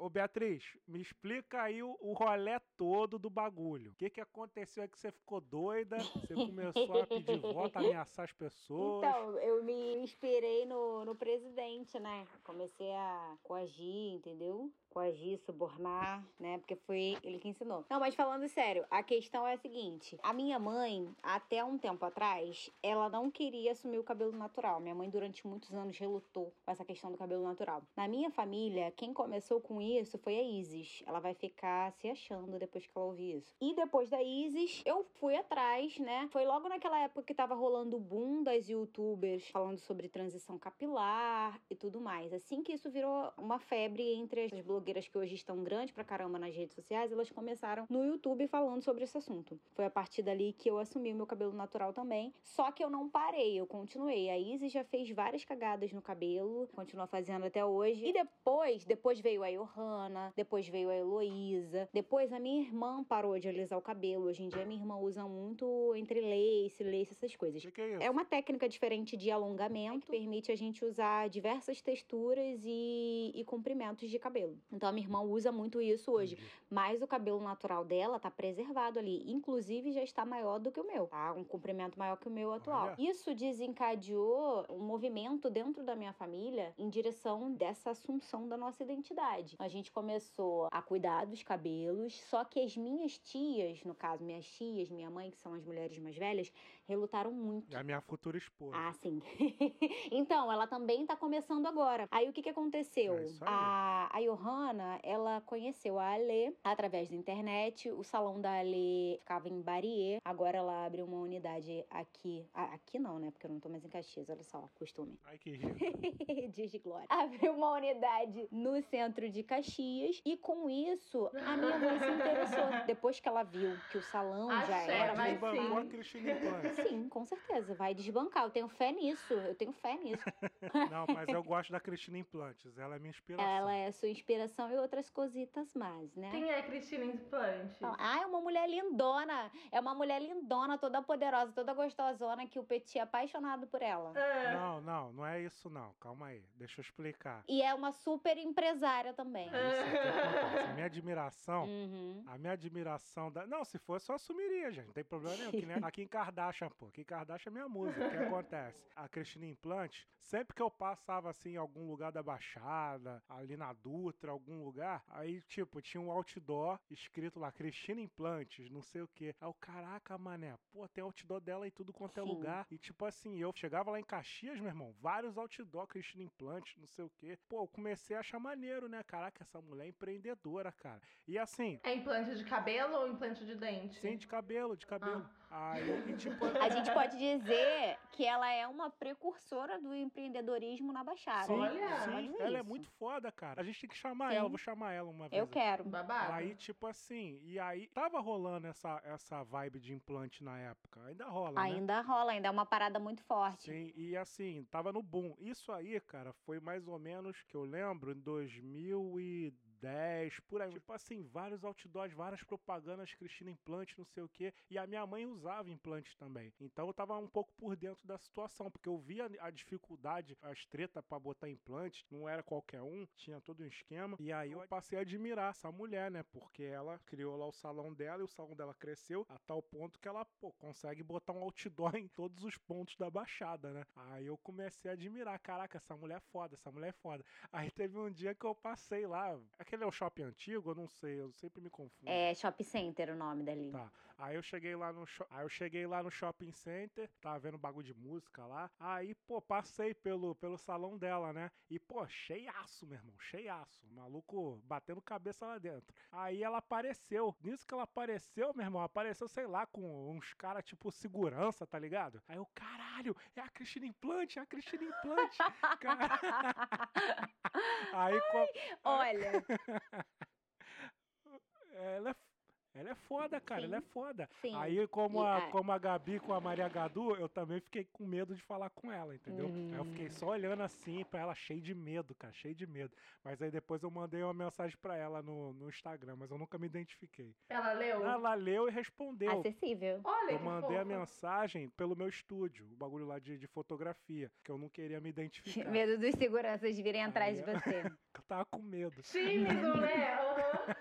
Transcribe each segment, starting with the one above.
Ô Beatriz, me explica aí o, o rolé todo do bagulho. O que que aconteceu é que você ficou doida, você começou a pedir voto, ameaçar as pessoas. Então, eu me inspirei no, no presidente, né? Comecei a coagir, entendeu? coagir, subornar, né? Porque foi ele que ensinou. Não, mas falando sério, a questão é a seguinte: a minha mãe, até um tempo atrás, ela não queria assumir o cabelo natural. Minha mãe, durante muitos anos, relutou com essa questão do cabelo natural. Na minha família, quem começou com isso foi a Isis. Ela vai ficar se achando depois que ela ouvir isso. E depois da Isis, eu fui atrás, né? Foi logo naquela época que tava rolando o boom das youtubers falando sobre transição capilar e tudo mais. Assim que isso virou uma febre entre as blogueiras que hoje estão grandes pra caramba nas redes sociais, elas começaram no YouTube falando sobre esse assunto. Foi a partir dali que eu assumi o meu cabelo natural também. Só que eu não parei, eu continuei. A Izzy já fez várias cagadas no cabelo, continua fazendo até hoje. E depois, depois veio a Johanna, depois veio a Heloísa, depois a minha irmã parou de alisar o cabelo. Hoje em dia minha irmã usa muito entre lace, lace, essas coisas. Que que é isso? É uma técnica diferente de alongamento que permite a gente usar diversas texturas e, e comprimentos de cabelo. Então a minha irmã usa muito isso hoje. Mas o cabelo natural dela tá preservado ali. Inclusive já está maior do que o meu, tá? Um comprimento maior que o meu atual. Olha. Isso desencadeou um movimento dentro da minha família em direção dessa assunção da nossa identidade. A gente começou a cuidar dos cabelos, só que as minhas tias, no caso, minhas tias, minha mãe, que são as mulheres mais velhas, relutaram muito. É a minha futura esposa. Ah, sim. então, ela também tá começando agora. Aí o que que aconteceu? É isso aí. a, a Johanna, ela conheceu a Ale através da internet. O salão da Ale ficava em Barier. Agora ela abre uma unidade aqui. Ah, aqui não, né? Porque eu não tô mais em Caxias, olha só, costume. Ai, que rico. Dias de glória. Abriu uma unidade no centro de Caxias e com isso a minha mãe se interessou. Depois que ela viu que o salão já Axé, era mas sim. Sim, com certeza. Vai desbancar. Eu tenho fé nisso. Eu tenho fé nisso. Não, mas eu gosto da Cristina Implantes. Ela é minha inspiração. Ela é sua inspiração e outras cositas mais, né? Quem é Cristina Implante? Então, Ah, é uma mulher lindona. É uma mulher lindona, toda poderosa, toda gostosona, que o Petit é apaixonado por ela. Ah, Não, não, não é isso não. Calma aí, deixa eu explicar. E é uma super empresária também. Isso é que acontece. A minha admiração Uhum. A minha admiração da. Não, se fosse, eu assumiria, gente. Não tem problema nenhum. Que nem a Kim Kardashian, pô. Kim Kardashian é minha música. O que acontece? A Cristina Implante, sempre que eu passava assim em algum lugar da Baixada, ali na Dutra, algum lugar, aí, tipo, tinha um outdoor escrito lá, Cristina Implantes, não sei o quê. Aí eu, caraca, mané, pô, tem outdoor dela em tudo quanto é Sim. lugar. E tipo assim, eu chegava lá em Caxias, meu irmão, vários outdoor, Cristina Implantes, não sei o quê. Pô, eu comecei a achar maneiro, né? Caraca, essa mulher é empreendedora, cara. E assim, É implante de cabelo ou implante de dente? Sim, de cabelo, de cabelo. Aí, tipo, A gente pode dizer que ela é uma precursora do empreendedorismo na Baixada. sim, Olha, sim, ela é isso. muito foda, cara. A gente tem que chamar Sim. ela, vou chamar ela uma vez. Eu quero. Babado. Aí, tipo assim, e aí tava rolando essa, essa vibe de implante na época. Ainda rola, né? Ainda rola, ainda é uma parada muito forte. Sim, e assim, tava no boom. Isso aí, cara, foi mais ou menos que eu lembro em 2010, por aí. Tipo assim, vários outdoors, várias propagandas, Cristina implante, não sei o quê. E a minha mãe usava implante também. Então eu tava um pouco por dentro da situação, porque eu via a dificuldade, as treta pra botar implante, não era qualquer um, tinha todo um esquema. E aí eu passei a admirar essa mulher, né? Porque ela criou lá o salão dela e o salão dela cresceu a tal ponto que ela, pô, consegue botar um outdoor em todos os pontos da Baixada, né? Aí eu comecei a admirar, caraca, essa mulher é foda, essa mulher é foda. Aí teve um dia que eu passei lá, aquele é o shopping antigo? Eu não sei, eu sempre me confundo. É Shopping Center o nome dali. Tá. Aí eu cheguei lá no sho- aí eu cheguei lá no shopping center, tava vendo bagulho de música lá. Aí, pô, passei pelo, pelo salão dela, né? E, pô, cheiaço, meu irmão, cheiaço. O maluco batendo cabeça lá dentro. Aí ela apareceu. Nisso que ela apareceu, meu irmão, apareceu, sei lá, com uns caras tipo segurança, tá ligado? Aí eu, caralho, é a Cristina Implante, é a Cristina Implante. Cara- Aí, co- Olha, ela é, ela é foda, cara, ela é Sim. foda. sim. Aí, como E, a, ah, como a Gabi com a Maria Gadu, eu também fiquei com medo de falar com ela, entendeu? Aí eu fiquei Hum. só olhando assim pra ela, cheio de medo, cara, cheio de medo. Mas aí depois eu mandei uma mensagem pra ela no, no Instagram, mas eu nunca me identifiquei. Ela leu? Ela leu e respondeu. acessível. Olha Eu mandei a mensagem pelo meu estúdio, o bagulho lá de, de fotografia, que eu não queria me identificar. Medo dos seguranças virem atrás de Aí, você. Tava com medo. Tímido, né? Aham.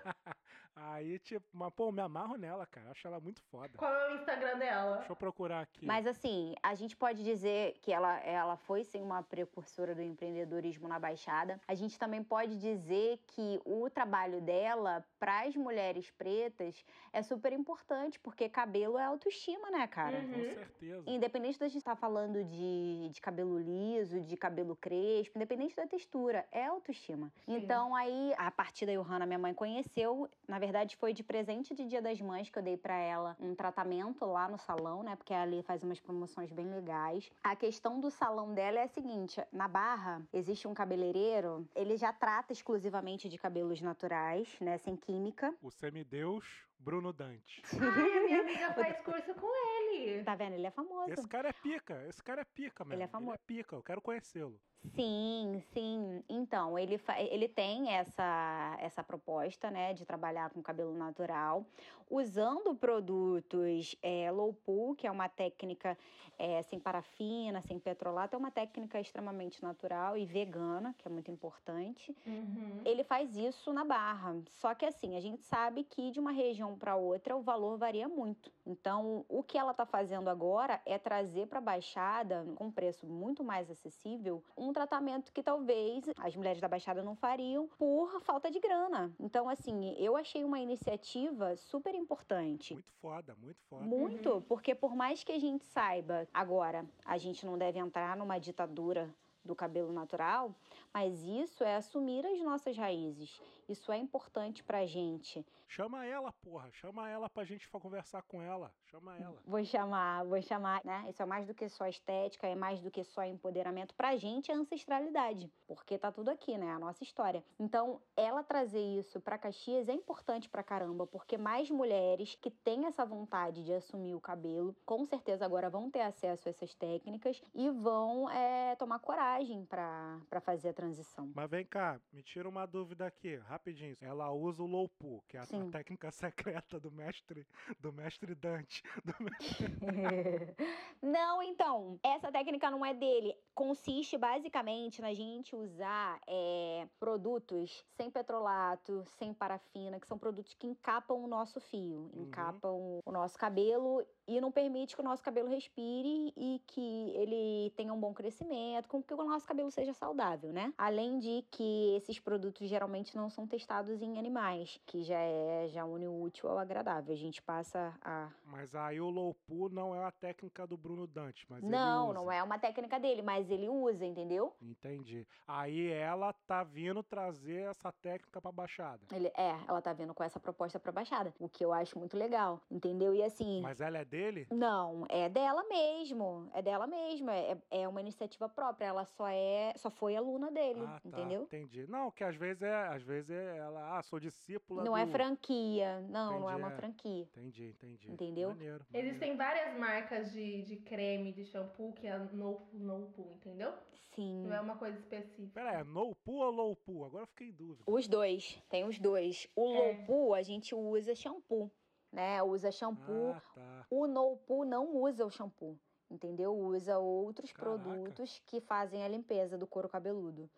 Aí, tipo, mas pô, eu me amarro nela, cara. Acho ela muito foda. Qual é o Instagram dela? Deixa eu procurar aqui. Mas assim, a gente pode dizer que ela, ela foi sim uma precursora do empreendedorismo na Baixada. A gente também pode dizer que o trabalho dela para as mulheres pretas é super importante, porque cabelo é autoestima, né, cara? Uhum. Com certeza. Independente da gente estar falando de, de cabelo liso, de cabelo crespo, independente da textura, é autoestima. Sim. Então, aí, a partir da Johanna, minha mãe conheceu. Na verdade, foi de presente de Dia das Mães que eu dei pra ela um tratamento lá no salão, né? Porque ali faz umas promoções bem legais. A questão do salão dela é a seguinte: na Barra, existe um cabeleireiro, ele já trata exclusivamente de cabelos naturais, né? Sem química. O semideus Bruno Dante. Ai, a minha amiga faz curso com ele. Tá vendo? Ele é famoso. Esse cara é pica, esse cara é pica, mesmo. Ele é famoso. Ele é pica, eu quero conhecê-lo. Sim, sim. Então, ele, ele tem essa, essa proposta, né, de trabalhar com cabelo natural, usando produtos é, low pool, que é uma técnica é, sem parafina, sem petrolato, é uma técnica extremamente natural e vegana, que é muito importante. Uhum. Ele faz isso na barra. Só que assim, a gente sabe que de uma região para outra o valor varia muito. Então, o que ela está fazendo agora é trazer para a Baixada, com um preço muito mais acessível, um tratamento que talvez as mulheres da Baixada não fariam por falta de grana. Então, assim, eu achei uma iniciativa super importante. Muito foda, muito foda. Muito, porque por mais que a gente saiba, agora, a gente não deve entrar numa ditadura do cabelo natural, mas isso é assumir as nossas raízes. Isso é importante pra gente. Chama ela, porra. Chama ela pra gente conversar com ela. Chama ela. Vou chamar, vou chamar, né? Isso é mais do que só estética, é mais do que só empoderamento. Pra gente é ancestralidade, porque tá tudo aqui, né? A nossa história. Então, ela trazer isso pra Caxias é importante pra caramba, porque mais mulheres que têm essa vontade de assumir o cabelo, com certeza agora vão ter acesso a essas técnicas e vão é, tomar coragem pra pra fazer a transição. Mas vem cá, me tira uma dúvida aqui, rapidinho. Ela usa o low pool, que é a, a Sim. técnica secreta do mestre, do mestre Dante. Do me- Não, então, essa técnica não é dele. Consiste basicamente na gente usar é, produtos sem petrolato, sem parafina, que são produtos que encapam o nosso fio, Uhum. encapam o nosso cabelo e não permite que o nosso cabelo respire e que ele tenha um bom crescimento, com que o nosso cabelo seja saudável, né? Além de que esses produtos geralmente não são testados em animais, que já é já une o útil ao agradável. A gente passa a Mas aí o low pool não é a técnica do Bruno Dante, mas ele não, usa. não é uma técnica dele, mas ele usa, entendeu? Entendi. Aí ela tá vindo trazer essa técnica pra Baixada. Ele, é, ela tá vindo com essa proposta pra Baixada, o que eu acho muito legal, entendeu? E assim. Mas ela é dele? Não, é dela mesmo. É dela mesmo. É, é uma iniciativa própria. Ela só é. Só foi aluna dele, Ah, tá. entendeu? Entendi. Não, que às vezes é, às vezes é ela, ah, sou discípula Não do... é franquia. Não, não é Entendi, uma é. franquia. Entendi, entendi. Entendeu? Maneiro, maneiro. Existem várias marcas de, de creme, de shampoo, que é no no pool, entendeu? Sim. Não é uma coisa específica. Pera aí, é no pool ou low pool? Agora eu fiquei em dúvida. Os dois. Tem os dois. O É. low pool, a gente usa shampoo, né? Usa shampoo. Ah, tá. O no pool não usa o shampoo, entendeu? Usa outros Caraca. produtos que fazem a limpeza do couro cabeludo.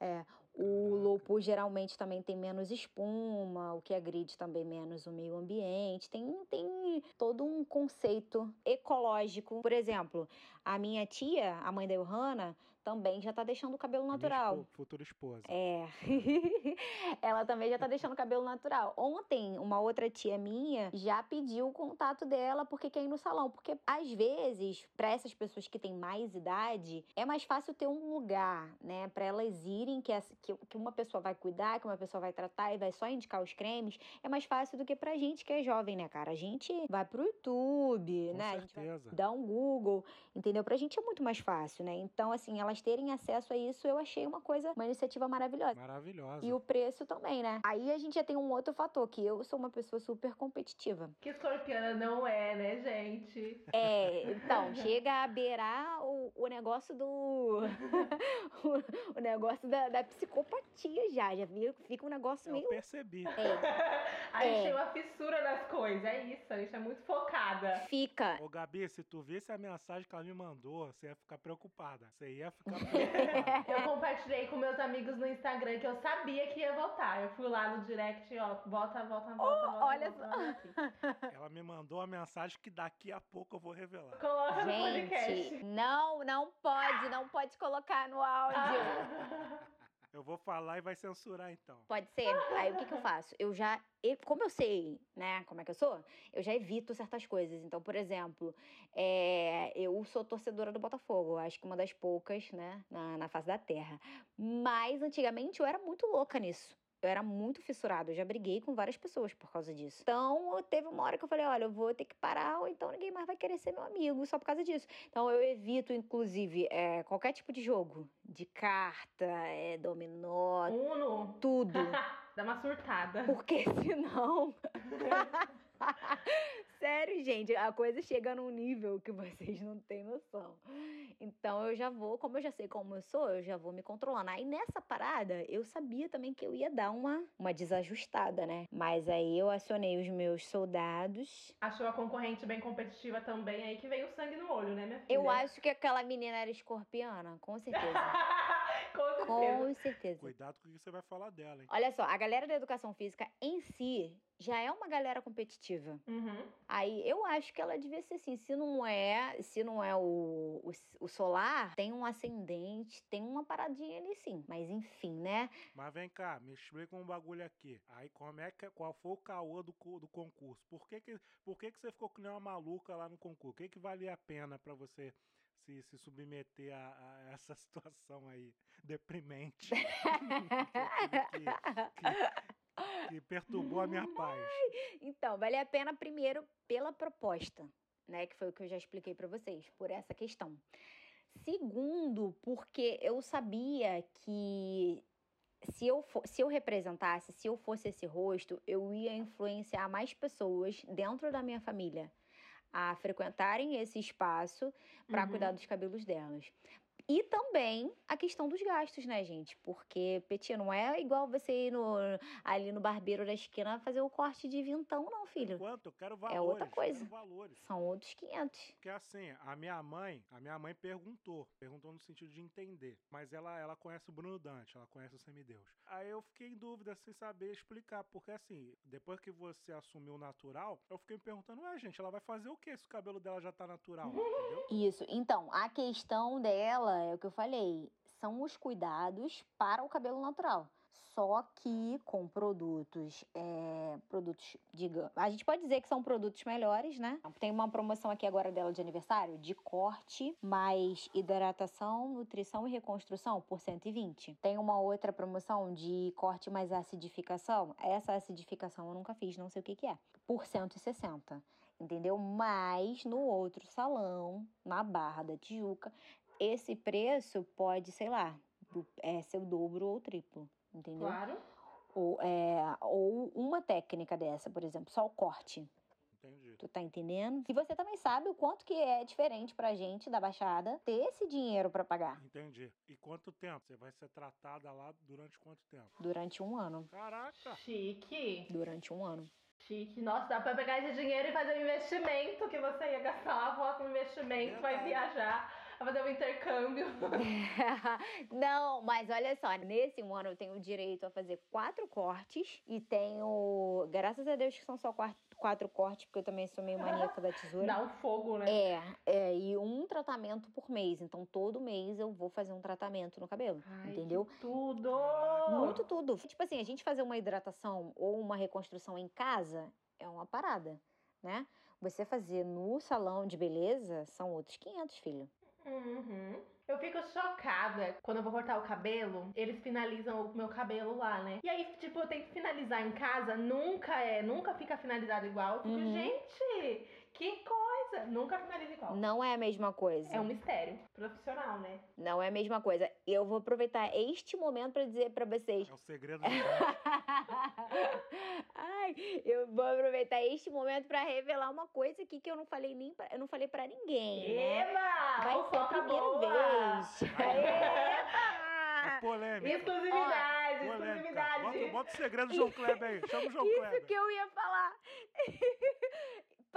É, o pool geralmente também tem menos espuma, o que agride também menos o meio ambiente. Tem, tem todo um conceito ecológico. Por exemplo, a minha tia, a mãe da Johanna, também já tá deixando o cabelo A minha natural. espo- futura esposa. É. ela também já tá deixando o cabelo natural. Ontem, uma outra tia minha já pediu o contato dela porque quer ir no salão. Porque, às vezes, para essas pessoas que têm mais idade, é mais fácil ter um lugar, né? Para elas irem, que, essa- que, que uma pessoa vai cuidar, que uma pessoa vai tratar e vai só indicar os cremes. É mais fácil do que pra gente que é jovem, né, cara? A gente vai pro YouTube, Com né? A gente vai certeza. dar um Google, entendeu? Pra gente é muito mais fácil, né? Então, assim, elas terem acesso a isso, eu achei uma coisa, uma iniciativa maravilhosa. Maravilhosa. E o preço também, né? Aí a gente já tem um outro fator, que eu sou uma pessoa super competitiva. Que escorpiana não é, né, gente? É, então, chega a beirar o, o negócio do. o, o negócio da, da psicopatia já. Já fica um negócio Eu meio. percebi. É, A gente É. tem uma fissura nas coisas, é isso. A gente é muito focada. fica. Ô, Gabi, se tu visse a mensagem que ela me mandou, você ia ficar preocupada. Você ia ficar preocupada. Eu compartilhei com meus amigos no Instagram que eu sabia que ia voltar. Eu fui lá no direct, ó, volta, volta, volta, volta. olha volta, ela me mandou uma mensagem que daqui a pouco eu vou revelar. Coloca no podcast. Gente, não, não pode, não pode colocar no áudio. Eu vou falar e vai censurar então. Pode ser? Aí o que, que eu faço? Eu já. Como eu sei, né, como é que eu sou, eu já evito certas coisas. Então, por exemplo, é, eu sou torcedora do Botafogo. Acho que uma das poucas, né, na, na face da terra. Mas antigamente eu era muito louca nisso. Eu era muito fissurada, eu já briguei com várias pessoas por causa disso. Então, teve uma hora que eu falei: olha, eu vou ter que parar, ou então ninguém mais vai querer ser meu amigo só por causa disso. Então, eu evito, inclusive, é, qualquer tipo de jogo, de carta, é, dominó, Uno, tudo. dá uma surtada. Porque senão. Sério, gente, a coisa chega num nível que vocês não têm noção. Então eu já vou, como eu já sei como eu sou, eu já vou me controlando. Aí nessa parada, eu sabia também que eu ia dar uma, uma desajustada, né? Mas aí eu acionei os meus soldados. Achou a concorrente bem competitiva também, aí que vem o sangue no olho, né, minha filha? Eu acho que aquela menina era escorpiana, com certeza. Com certeza. Com certeza. Cuidado com o que você vai falar dela, hein? Olha só, a galera da educação física em si já é uma galera competitiva. Uhum. Aí eu acho que ela devia ser assim, se não é, se não é o, o, o solar, tem um ascendente, tem uma paradinha ali sim. Mas enfim, né? Mas vem cá, me explica um bagulho aqui. Aí como é que qual foi o caô do, do concurso? Por que que, por que que você ficou que nem uma maluca lá no concurso? O que que valia a pena pra você se, se submeter a, a essa situação aí deprimente que, que- que perturbou a minha paz? Então, vale a pena primeiro pela proposta, né? Que foi o que eu já expliquei pra vocês, por essa questão. Segundo, porque eu sabia que se eu, fo- se eu representasse, se eu fosse esse rosto, eu ia influenciar mais pessoas dentro da minha família a frequentarem esse espaço para Uhum. cuidar dos cabelos delas. E também a questão dos gastos, né, gente? Porque, Petinha, não é igual você ir no, ali no barbeiro da esquina fazer o corte de vintão, não, filho. Quanto? Eu quero valores. É outra coisa. São outros 500. Porque assim, a minha mãe, a minha mãe perguntou, perguntou no sentido de entender, mas ela, ela conhece o Bruno Dante, ela conhece o Semideus. Aí eu fiquei em dúvida sem saber explicar, porque assim, depois que você assumiu o natural, eu fiquei me perguntando, ué, gente, ela vai fazer o que se o cabelo dela já tá natural, entendeu? Isso. Então, a questão dela é o que eu falei. São os cuidados para o cabelo natural. Só que com produtos, é, produtos, diga, a gente pode dizer que são produtos melhores, né? Tem uma promoção aqui agora dela de aniversário de corte, mais hidratação, nutrição e reconstrução por 120. Tem uma outra promoção de corte mais acidificação. Essa acidificação eu nunca fiz, não sei o que que é. Por 160 entendeu? Mas no outro salão, na Barra da Tijuca, esse preço pode, sei lá, é, ser o dobro ou o triplo, entendeu? Claro. Ou, é, ou uma técnica dessa, por exemplo, só o corte. Entendi. Tu tá entendendo? E você também sabe o quanto que é diferente pra gente da Baixada ter esse dinheiro pra pagar Entendi. E quanto tempo? Você vai ser tratada lá durante quanto tempo? durante um ano. Caraca! Chique. Durante um ano. Chique. Nossa, dá pra pegar esse dinheiro e fazer um investimento que você ia gastar lá, volta um investimento, vai Verdade. viajar. Vai fazer um intercâmbio. Não, mas olha só, nesse um ano eu tenho o direito a fazer quatro cortes e tenho, graças a Deus que são só quatro, quatro cortes, porque eu também sou meio maníaca da tesoura. Dá um fogo, né? É, é, e um tratamento por mês. Então, todo mês eu vou fazer um tratamento no cabelo. Ai, entendeu? tudo! Muito tudo. Tipo assim, a gente fazer uma hidratação ou uma reconstrução em casa é uma parada, né? Você fazer no salão de beleza são outros 500, filho. Uhum. Eu fico chocada quando eu vou cortar o cabelo, eles finalizam o meu cabelo lá, né? E aí, tipo, eu tenho que finalizar em casa, nunca é, nunca fica finalizado igual. Eu fico, Uhum. gente, que coisa! Nunca finaliza igual. Não é a mesma coisa. É um mistério profissional, né? Não é a mesma coisa. Eu vou aproveitar este momento pra dizer pra vocês. É o segredo do eu vou aproveitar este momento pra revelar uma coisa aqui que eu não falei nem pra, eu não falei para ninguém, né? Eba! Vai ser a primeira boa! vez. É Eba! polêmica. Exclusividade, Polêmica. exclusividade. Bota, bota o segredo do João Kleber aí. Chama o João Isso Kleber. que eu ia falar.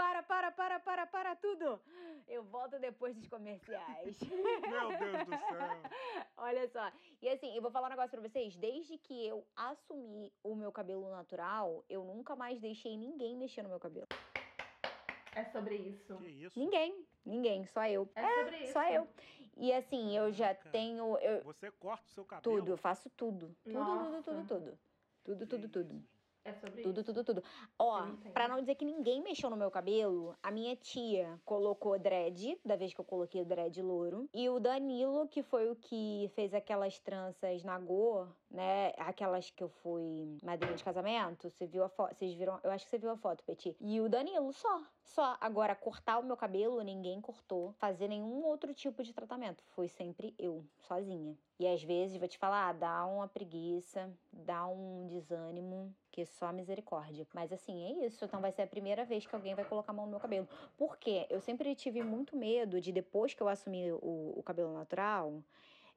Para, para, para, para, para tudo. Eu volto depois dos comerciais. Meu Deus do céu. Olha só. E assim, eu vou falar um negócio pra vocês. Desde que eu assumi o meu cabelo natural, eu nunca mais deixei ninguém mexer no meu cabelo. É sobre isso. Que isso? Ninguém. Ninguém. Só eu. É sobre isso. Só eu. E assim, eu já Caraca. tenho. eu- Você corta o seu cabelo. tudo, eu faço tudo. Tudo, tudo, Nossa. tudo, tudo. Tudo, tudo, Que tudo. isso? É sobre Tudo, isso. tudo, tudo. Ó, pra não dizer que ninguém mexeu no meu cabelo, a minha tia colocou dread, da vez que eu coloquei o dread louro. E o Danilo, que foi o que fez aquelas tranças na Go, né? Aquelas que eu fui madrinha de casamento. Você viu a foto? Vocês viram? Eu acho que você viu a foto, Peti. E o Danilo, só. Só. Agora, cortar o meu cabelo, ninguém cortou. Fazer nenhum outro tipo de tratamento. Foi sempre eu, sozinha. E às vezes, vou te falar, dá uma preguiça, dá um desânimo, que só misericórdia. Mas assim, é isso. Então vai ser a primeira vez que alguém vai colocar a mão no meu cabelo. Por quê? Eu sempre tive muito medo de depois que eu assumi o, o cabelo natural.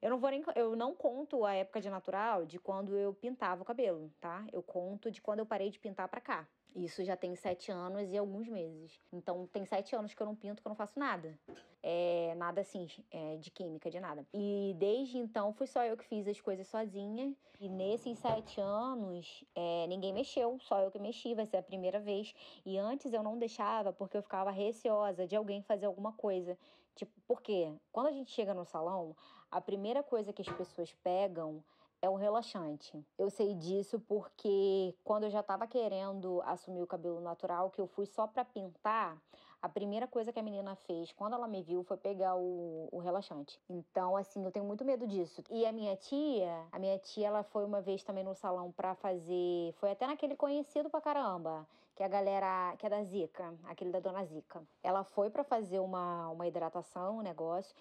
Eu não vou nem. Eu não conto a época de natural de quando eu pintava o cabelo, tá? Eu conto de quando eu parei de pintar pra cá. Isso já tem sete anos e alguns meses. Então tem sete anos que eu não pinto, que eu não faço nada. É, nada assim, é, de química, de nada. E desde então fui só eu que fiz as coisas sozinha. E nesses sete anos, é, ninguém mexeu, só eu que mexi, vai ser a primeira vez. E antes eu não deixava porque eu ficava receosa de alguém fazer alguma coisa. Tipo, porque quando a gente chega no salão, a primeira coisa que as pessoas pegam é o relaxante. Eu sei disso porque quando eu já tava querendo assumir o cabelo natural, que eu fui só pra pintar, a primeira coisa que a menina fez quando ela me viu foi pegar o, o relaxante. Então, assim, eu tenho muito medo disso. E a minha tia, a minha tia, ela foi uma vez também no salão pra fazer. Foi até naquele conhecido pra caramba, que a galera. que é da Zica, aquele da dona Zica. Ela foi pra fazer uma, uma hidratação, um negócio,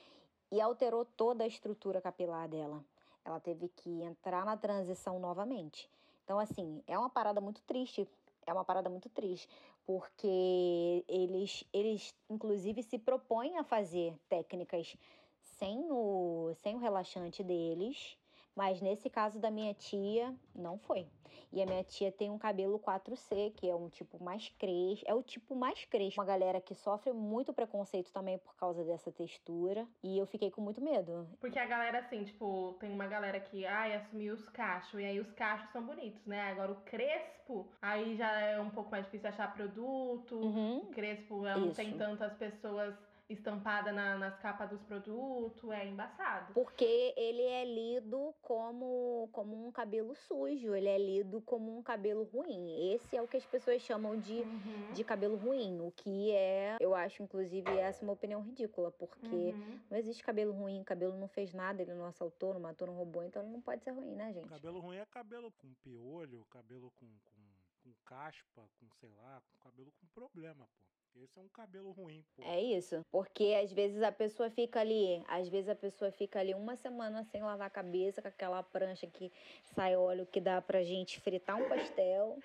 e alterou toda a estrutura capilar dela. Ela teve que entrar na transição novamente. Então, assim, é uma parada muito triste. É uma parada muito triste, porque eles, eles inclusive, se propõem a fazer técnicas sem o, sem o relaxante deles, mas nesse caso da minha tia, não foi. E a minha tia tem um cabelo 4C, que é um tipo mais crespo, é o tipo mais crespo. Uma galera que sofre muito preconceito também por causa dessa textura, e eu fiquei com muito medo. Porque a galera, assim, tipo, tem uma galera que, ai, assumiu os cachos. E aí os cachos são bonitos, né? Agora o crespo, aí já é um pouco mais difícil achar produto. Uhum. O crespo não Isso. tem tantas pessoas estampadas na- nas capas dos produtos. É embaçado. Porque ele é lido como, como um cabelo sujo, ele é lido como um cabelo ruim. Esse é o que as pessoas chamam de, Uhum. de cabelo ruim, o que é, eu acho, inclusive, essa é uma opinião ridícula, porque Uhum. não existe cabelo ruim, cabelo não fez nada, ele não assaltou, não matou, não roubou, então ele não pode ser ruim, né, gente? Cabelo ruim é cabelo com piolho, cabelo com, com, com caspa, com sei lá, com cabelo com problema, pô. Esse é um cabelo ruim, pô. É isso. Porque às vezes a pessoa fica ali, às vezes a pessoa fica ali uma semana sem lavar a cabeça, com aquela prancha que sai óleo que dá pra gente fritar um pastel.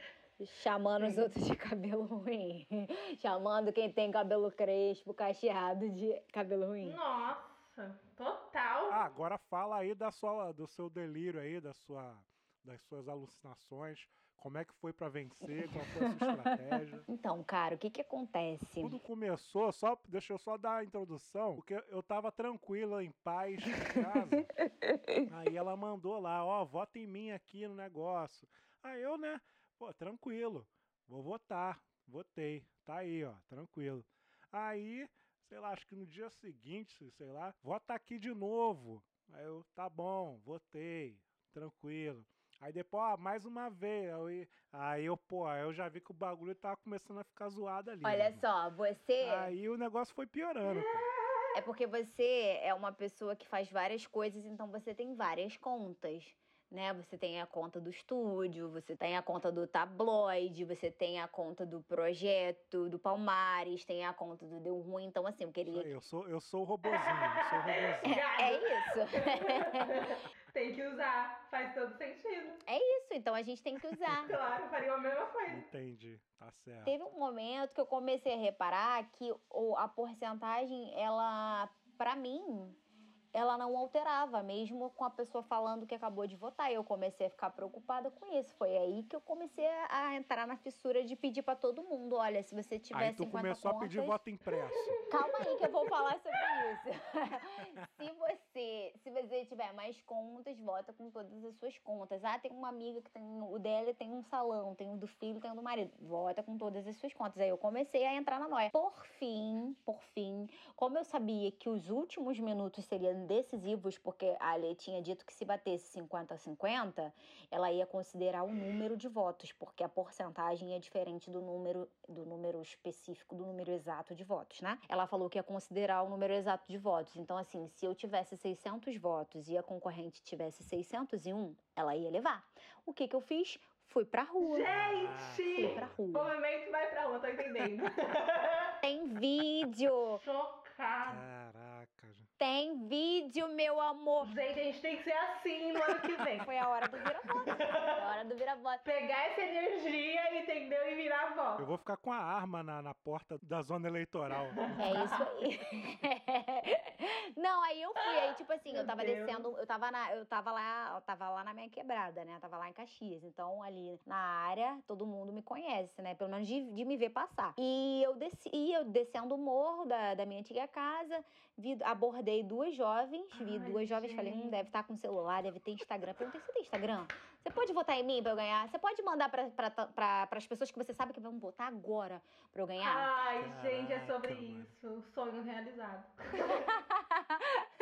Chamando os outros de cabelo ruim. Chamando quem tem cabelo crespo, cacheado de cabelo ruim. Nossa, total. Ah, agora fala aí da sua, do seu delírio aí, da sua, das suas alucinações. Como é que foi para vencer, qual foi a sua estratégia. Então, cara, o que que acontece? Tudo começou, só, deixa eu só dar a introdução, porque eu tava tranquila, em paz, em casa. Aí ela mandou lá, ó, vota em mim aqui no negócio. Aí eu, né, pô, tranquilo, vou votar, votei, tá aí, ó, tranquilo. Aí, sei lá, acho que no dia seguinte, sei lá, vota aqui de novo. Aí eu, tá bom, votei, tranquilo. Aí depois, ó, mais uma vez. Aí, aí eu, pô, aí eu já vi que o bagulho tava começando a ficar zoado ali. Olha né? só, você. Aí o negócio foi piorando, cara. É porque você é uma pessoa que faz várias coisas, então você tem várias contas. Né? Você tem a conta do estúdio, você tem a conta do tabloide, você tem a conta do projeto, do Palmares, tem a conta do Deu Ruim. Então, assim, eu queria. eu sou, eu sou o robozinho, eu sou o robozinho. É, é isso. Tem que usar, faz todo sentido. é isso. Então a gente tem que usar. Claro, faria a mesma coisa. Entendi, tá certo. Teve um momento que eu comecei a reparar que o, a porcentagem, ela, pra mim, ela não alterava, mesmo com a pessoa falando que acabou de votar. Eu comecei a ficar preocupada com isso. Foi aí que eu comecei a entrar na fissura de pedir pra todo mundo: olha, se você tiver Aí tu 50 começou contas, a pedir voto impresso. Calma aí que eu vou falar sobre isso. se você, se você tiver mais contas, vota com todas as suas contas. Ah, tem uma amiga que tem o dela tem um salão, tem o do filho, tem o do marido. Vota com todas as suas contas. Aí eu comecei a entrar na noia. Por fim, por fim, como eu sabia que os últimos minutos seriam decisivos, porque a lei tinha dito que se batesse 50 a 50, ela ia considerar o número de votos, porque a porcentagem é diferente do número do número específico, do número exato de votos, né? Ela falou que ia considerar o número exato de votos. Então, assim, se eu tivesse 600 votos e a concorrente tivesse 601, ela ia levar. O que que eu fiz? Fui pra rua. Fui Gente! pra O rua. movimento vai pra rua, tô entendendo. Tem vídeo! Chocada. Tem vídeo, meu amor! Gente, a gente tem que ser assim no ano que vem. Foi a hora do vira-voto. Foi a hora do vira-voto. Pegar essa energia, entendeu? E virar a Eu vou ficar com a arma na, na porta da zona eleitoral. É isso aí. Não, aí eu fui, aí tipo assim, eu Meu tava Deus. descendo, eu tava na, eu tava lá, eu tava lá na minha quebrada, né? Eu tava lá em Caxias. Então ali na área, todo mundo me conhece, né? Pelo menos de, de me ver passar. E eu desci, eu descendo o morro da, da minha antiga casa, vi, abordei duas jovens, vi Ai, duas jovens, falei, hum, gente. deve estar com celular, deve ter Instagram. Perguntei, você tem Instagram? Você pode votar em mim pra eu ganhar? Você pode mandar pra, pra, pra, pras pessoas que você sabe que vão votar agora pra eu ganhar? Ai, gente, é sobre Caraca, mano. isso. Sonho realizado.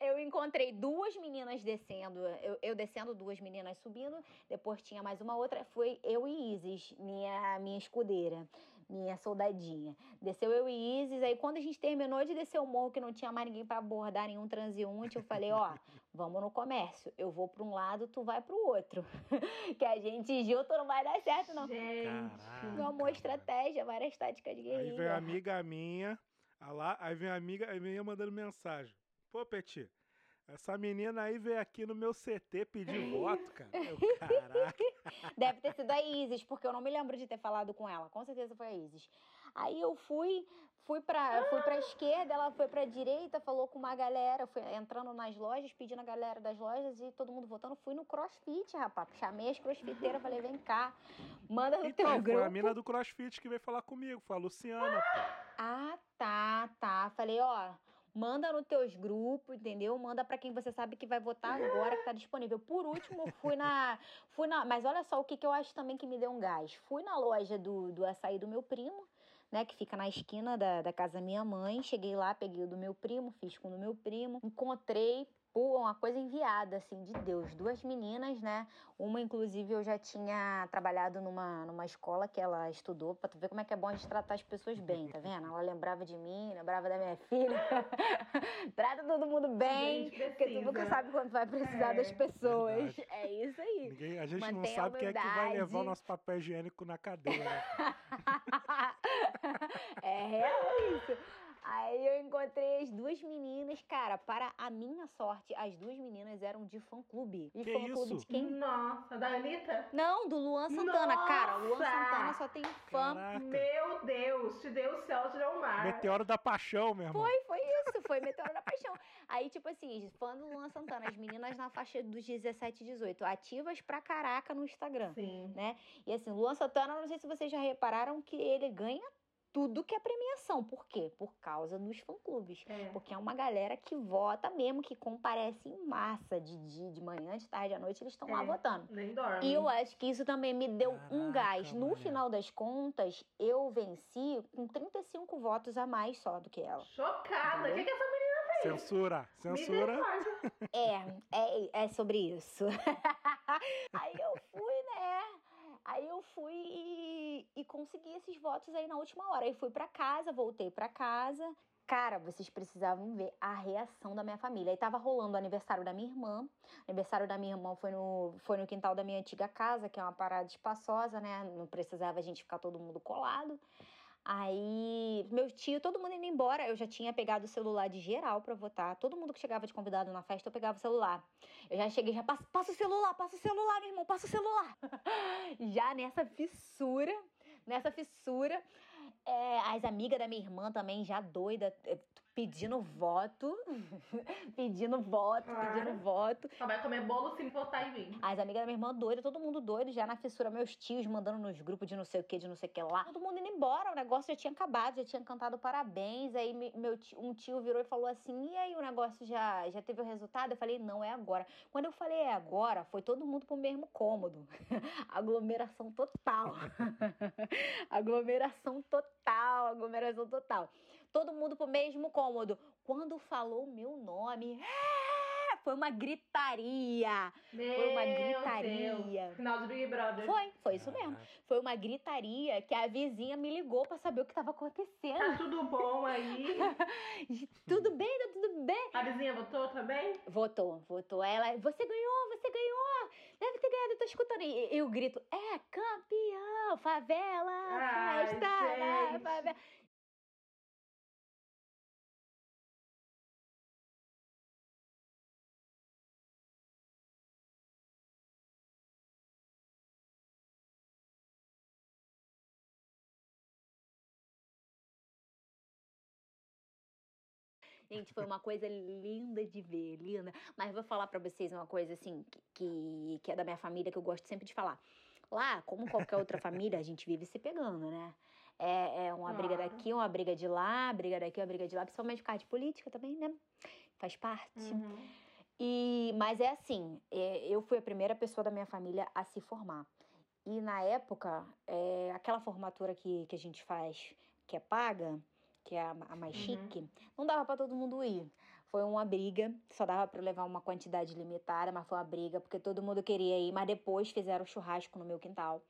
Eu encontrei duas meninas descendo, eu, eu descendo, duas meninas subindo, depois tinha mais uma outra, foi eu e Isis, minha, minha escudeira, minha soldadinha. Desceu eu e Isis, aí quando a gente terminou de descer o morro, que não tinha mais ninguém pra abordar, nenhum transeunte, eu falei, ó, vamos no comércio, eu vou pra um lado, tu vai pro outro, que a gente junto não vai dar certo não. Gente. Amor, estratégia, várias táticas de Aí vem a guerrilha. amiga minha, a lá, aí vem a amiga, aí vem eu mandando mensagem. Pô, Peti, essa menina aí veio aqui no meu CT pedir voto, cara. Eu, caraca. Deve ter sido a Isis, porque eu não me lembro de ter falado com ela. Com certeza foi a Isis. Aí eu fui, fui pra, fui pra esquerda, ela foi pra direita, falou com uma galera, fui entrando nas lojas, pedindo a galera das lojas e todo mundo votando. Fui no crossfit, rapaz. Chamei as crossfiteiras, falei, vem cá, manda no teu Então, foi grupo. a mina do CrossFit que veio falar comigo, foi a Luciana, pô. Ah, tá, tá. Falei, ó, manda nos teus grupos, entendeu? Manda pra quem você sabe que vai votar agora, que tá disponível. Por último, fui na. Fui na. Mas olha só o que, que eu acho também que me deu um gás. Fui na loja do, do açaí do meu primo. Né, que fica na esquina da, da casa da minha mãe. Cheguei lá, peguei o do meu primo, fiz com o do meu primo. Encontrei, pô, uma coisa enviada, assim, de Deus. Duas meninas, né? Uma, inclusive, eu já tinha trabalhado numa, numa escola que ela estudou, pra tu ver como é que é bom a gente tratar as pessoas bem, tá vendo? Ela lembrava de mim, lembrava da minha filha. Trata todo mundo bem, porque tu nunca sabe quando vai precisar É, das pessoas. verdade. É isso aí. Ninguém, a gente não Mantenha a sabe quem é que vai levar o nosso papel higiênico na cadeia. né? é real isso. Aí eu encontrei as duas meninas, cara, para a minha sorte, as duas meninas eram de fã-clube. E Que fã-clube isso? de quem? Nossa, da Anitta? Não, do Luan Santana, cara. O Luan Nossa! Santana só tem fã. Caraca. Meu Deus, te deu o céu, te deu o mar. Meteoro da paixão, meu irmão. Foi, foi isso, foi Meteoro da Paixão. Aí, tipo assim, fã do Luan Santana, as meninas na faixa dos 17 e 18, ativas pra caraca no Instagram. Sim. E assim, Luan Santana, não sei se vocês já repararam que ele ganha tudo que é premiação. Por quê? Por causa dos fã-clubes. É. Porque é uma galera que vota mesmo, que comparece em massa, de dia, de manhã, de tarde, à noite, eles estão lá É. votando. Nem dorme. E eu acho que isso também me deu um Caraca, gás. No mulher. final das contas, eu venci com 35 votos a mais só do que ela. Chocada. O que, que essa menina Censura, censura. Misericórdia. É, é, é sobre isso. aí eu? Aí eu fui e, e consegui esses votos aí na última hora. Aí fui pra casa, voltei pra casa. Cara, vocês precisavam ver a reação da minha família. Aí tava rolando o aniversário da minha irmã. O aniversário da minha irmã foi no, foi no quintal da minha antiga casa, que é uma parada espaçosa, né? Não precisava a gente ficar todo mundo colado. Aí, meu tio, todo mundo indo embora, eu já tinha pegado o celular de geral pra votar. Todo mundo que chegava de convidado na festa, eu pegava o celular. Eu já cheguei, já passa, passa o celular, passa o celular, meu irmão, passa o celular. já nessa fissura, nessa fissura, é, as amigas da minha irmã também já doida, é, pedindo voto, pedindo voto, pedindo voto. Só vai comer bolo se votar em mim. As amigas da minha irmã doida, todo mundo doido, já na fissura, meus tios mandando nos grupos de não sei o que, de não sei o que lá. Todo mundo indo embora, o negócio já tinha acabado, já tinha cantado parabéns. Aí me- meu tio- um tio virou e falou assim: e aí o negócio já, já teve o resultado? Eu falei, não, é agora. Quando eu falei é agora, foi todo mundo pro mesmo cômodo. aglomeração total. aglomeração total, aglomeração total. Todo mundo pro mesmo cômodo. Quando falou o meu nome, é, foi uma gritaria. Foi uma Meu gritaria. Deus. Final de Big Brother. Foi, foi isso mesmo. Foi uma gritaria que a vizinha me ligou pra saber o que tava acontecendo. Tá tudo bom aí? tudo bem, tá tudo bem. A vizinha votou também? Votou, votou. Ela, você ganhou, você ganhou. Deve ter ganhado, eu tô escutando. E e o grito, é campeão, favela, Ai, festa, né, favela. Gente, foi uma coisa linda de ver, linda. Mas vou falar pra vocês uma coisa assim, que- que, é da minha família, que eu gosto sempre de falar. Lá, como qualquer outra família, a gente vive se pegando, né? É, é uma briga daqui, uma briga de lá, briga daqui, uma briga de lá, principalmente por causa de política também, né? Faz parte. Uhum. E, mas é assim, é, eu fui a primeira pessoa da minha família a se formar. E na época, é, aquela formatura que, que a gente faz, que é paga, que é a, a mais Uhum. chique, não dava pra todo mundo ir. Foi uma briga, só dava pra eu levar uma quantidade limitada, mas foi uma briga, porque todo mundo queria ir, mas depois fizeram churrasco no meu quintal.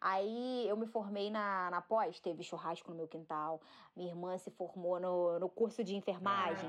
Aí eu me formei na, na pós, teve churrasco no meu quintal. Minha irmã se formou no, no curso de enfermagem.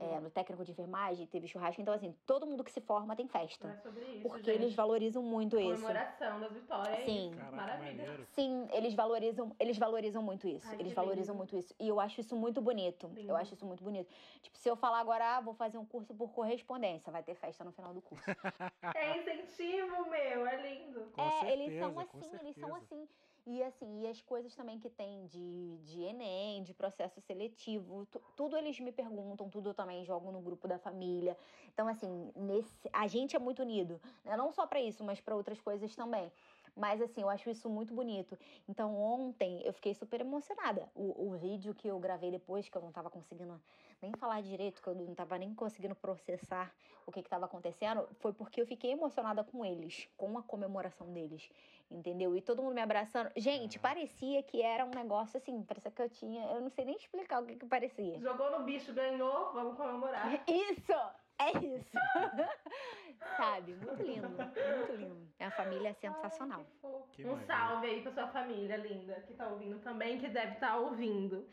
Ah. É, no técnico de enfermagem, teve churrasco. Então, assim, todo mundo que se forma tem festa. é sobre isso, Porque gente. eles valorizam muito isso. Comemoração das vitórias. Sim. Caraca, Maravilha. maneiro. Sim, eles valorizam, eles valorizam muito isso. Ai, eles valorizam lindo. muito isso. E eu acho isso muito bonito. Lindo. Eu acho isso muito bonito. Tipo, se eu falar agora, ah, vou fazer um curso por correspondência, vai ter festa no final do curso. É incentivo, meu. É lindo. Com é, certeza, eles são assim, eles são certeza. assim. E assim, e as coisas também que tem de, de Enem, de processo seletivo, tu- tudo eles me perguntam, tudo eu também jogo no grupo da família. Então, assim, nesse, a gente é muito unido, né? Não só pra isso, mas pra outras coisas também. Mas assim, eu acho isso muito bonito. Então, ontem eu fiquei super emocionada. O, o vídeo que eu gravei depois, que eu não tava conseguindo nem falar direito, que eu não tava nem conseguindo processar o que que tava acontecendo, foi porque eu fiquei emocionada com eles, com a comemoração deles, entendeu? E todo mundo me abraçando. Gente, parecia que era um negócio assim, parecia que eu tinha, eu não sei nem explicar o que que parecia. Jogou no bicho, ganhou, vamos comemorar. Isso! É isso! Sabe? Muito lindo, muito lindo. É uma família sensacional. Ai, que fofo. Que um maravilha. salve aí pra sua família linda que tá ouvindo também, que deve estar ouvindo.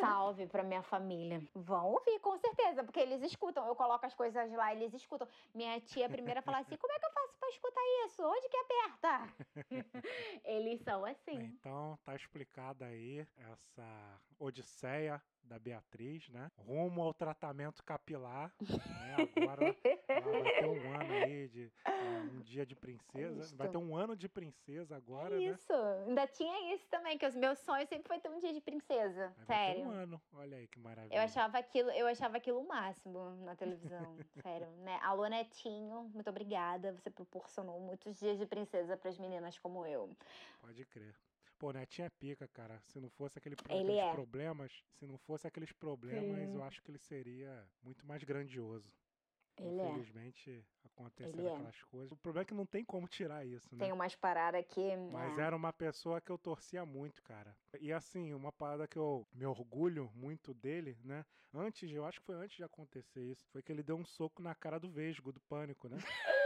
Salve pra minha família. Vão ouvir, com certeza, porque eles escutam. Eu coloco as coisas lá, eles escutam. Minha tia primeira fala assim: como é que eu faço pra escutar isso? Onde que aperta? eles são assim. Então, tá explicada aí essa odisseia da Beatriz, né? Rumo ao tratamento capilar. Né? Agora ela vai ter um ano aí de é, um dia de princesa. Isto. Vai ter um ano de princesa agora, É né? isso. Ainda tinha isso também, que os meus sonhos sempre foi ter um dia de princesa. Vai Sério. um ano. Olha aí que maravilha. Eu achava aquilo, eu achava aquilo o máximo na televisão. Sério, né? Alô, Netinho, muito obrigada. Você proporcionou muitos dias de princesa para as meninas como eu. Pode crer. Pô, Netinho é pica, cara. Se não fosse aquele, aqueles é. problemas, se não fosse aqueles problemas, eu acho que ele seria muito mais grandioso. Ele é. Infelizmente, aconteceram Ele é. aquelas coisas. O problema é que não tem como tirar isso, né? Tem umas paradas que. Mas é. era uma pessoa que eu torcia muito, cara. E assim, uma parada que eu me orgulho muito dele, né? Antes, eu acho que foi antes de acontecer isso, foi que ele deu um soco na cara do Vesgo, do pânico, né?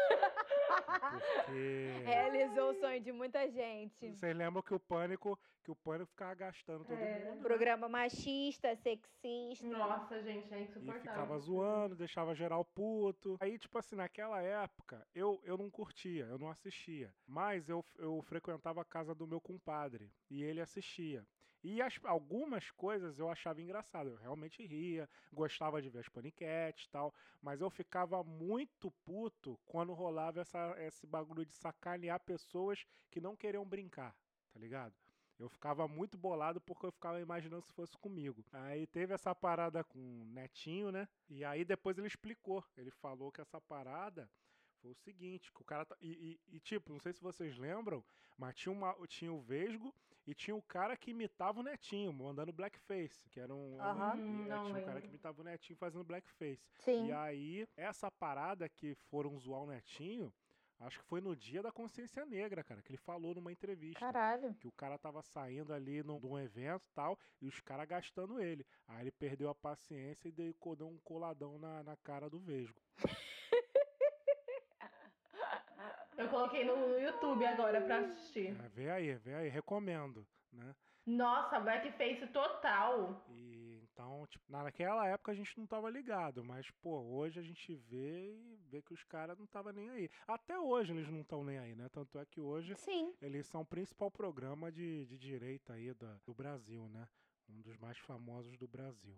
Porque. Realizou o sonho de muita gente. Vocês lembram que o pânico, que o pânico ficava gastando todo É. mundo. né? Programa machista, sexista. Nossa, gente, é E insuportável. ficava zoando, deixava geral puto. Aí, tipo assim, naquela época, eu, eu não curtia, eu não assistia. Mas eu, eu frequentava a casa do meu compadre e ele assistia. E as- algumas coisas eu achava engraçado. Eu realmente ria, gostava de ver as paniquetes e tal. Mas eu ficava muito puto quando rolava essa, esse bagulho de sacanear pessoas que não queriam brincar, tá ligado? Eu ficava muito bolado porque eu ficava imaginando se fosse comigo. Aí teve essa parada com o Netinho, né? E aí depois ele explicou. Ele falou que essa parada foi o seguinte, que o cara... tá- E, e- e, tipo, não sei se vocês lembram, mas tinha, uma, tinha o Vesgo e tinha o cara que imitava o Netinho, mandando blackface, que era um... Aham. e, é, Hum, não tinha um cara que imitava o Netinho fazendo blackface. Sim. E aí, essa parada que foram zoar o Netinho, acho que foi no dia da consciência negra, cara, que ele falou numa entrevista. Caralho. Que o cara tava saindo ali num, de um evento e tal, e os caras gastando ele. Aí ele perdeu a paciência e deu, deu um coladão na, na cara do Vesgo. Eu coloquei no YouTube agora pra assistir. É, vê aí, vê aí, recomendo, né? Nossa, blackface total. E então, tipo, naquela época a gente não tava ligado, mas, pô, hoje a gente vê e vê que os caras não tava nem aí. Até hoje eles não estão nem aí, né? Tanto é que hoje Sim. eles são o principal programa de, de direita aí da, do Brasil, né? Um dos mais famosos do Brasil.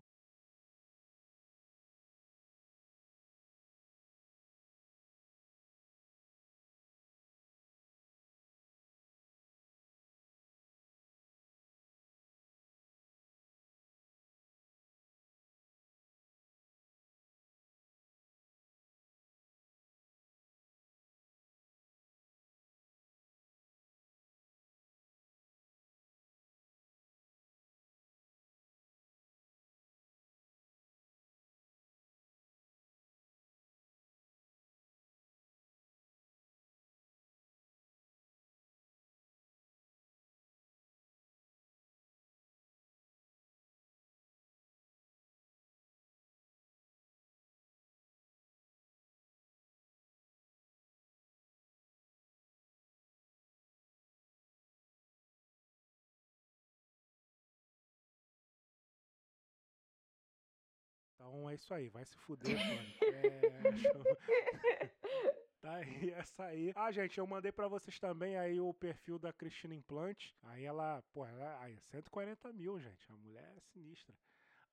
Então é isso aí, vai se fuder, Pânico. É. Tá aí, essa aí. Ah, gente, eu mandei pra vocês também aí o perfil da Cristina Implante. Aí ela, pô, ela, aí, 140 mil, gente. A mulher é sinistra.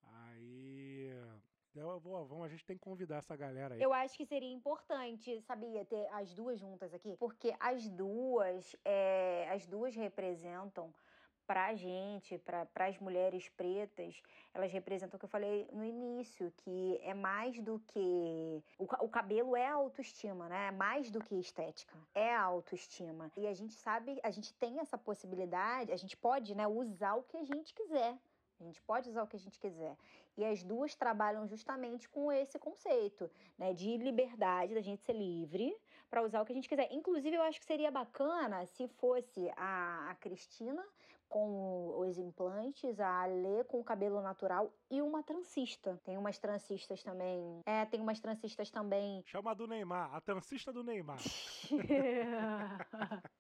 Aí. Eu vou, vamos, a gente tem que convidar essa galera aí. Eu acho que seria importante, sabia, ter as duas juntas aqui, porque as duas, é, as duas representam pra gente, pra as mulheres pretas, elas representam o que eu falei no início, que é mais do que. O, o cabelo é autoestima, né? É mais do que estética. É autoestima. E a gente sabe, a gente tem essa possibilidade, a gente pode, né, usar o que a gente quiser. A gente pode usar o que a gente quiser. E as duas trabalham justamente com esse conceito, né, de liberdade, da gente ser livre para usar o que a gente quiser. Inclusive, eu acho que seria bacana se fosse a, a Cristina com os implantes, a Alê com o cabelo natural e uma transista. Tem umas transistas também. É, tem umas transistas também. Chama do Neymar, a transista do Neymar.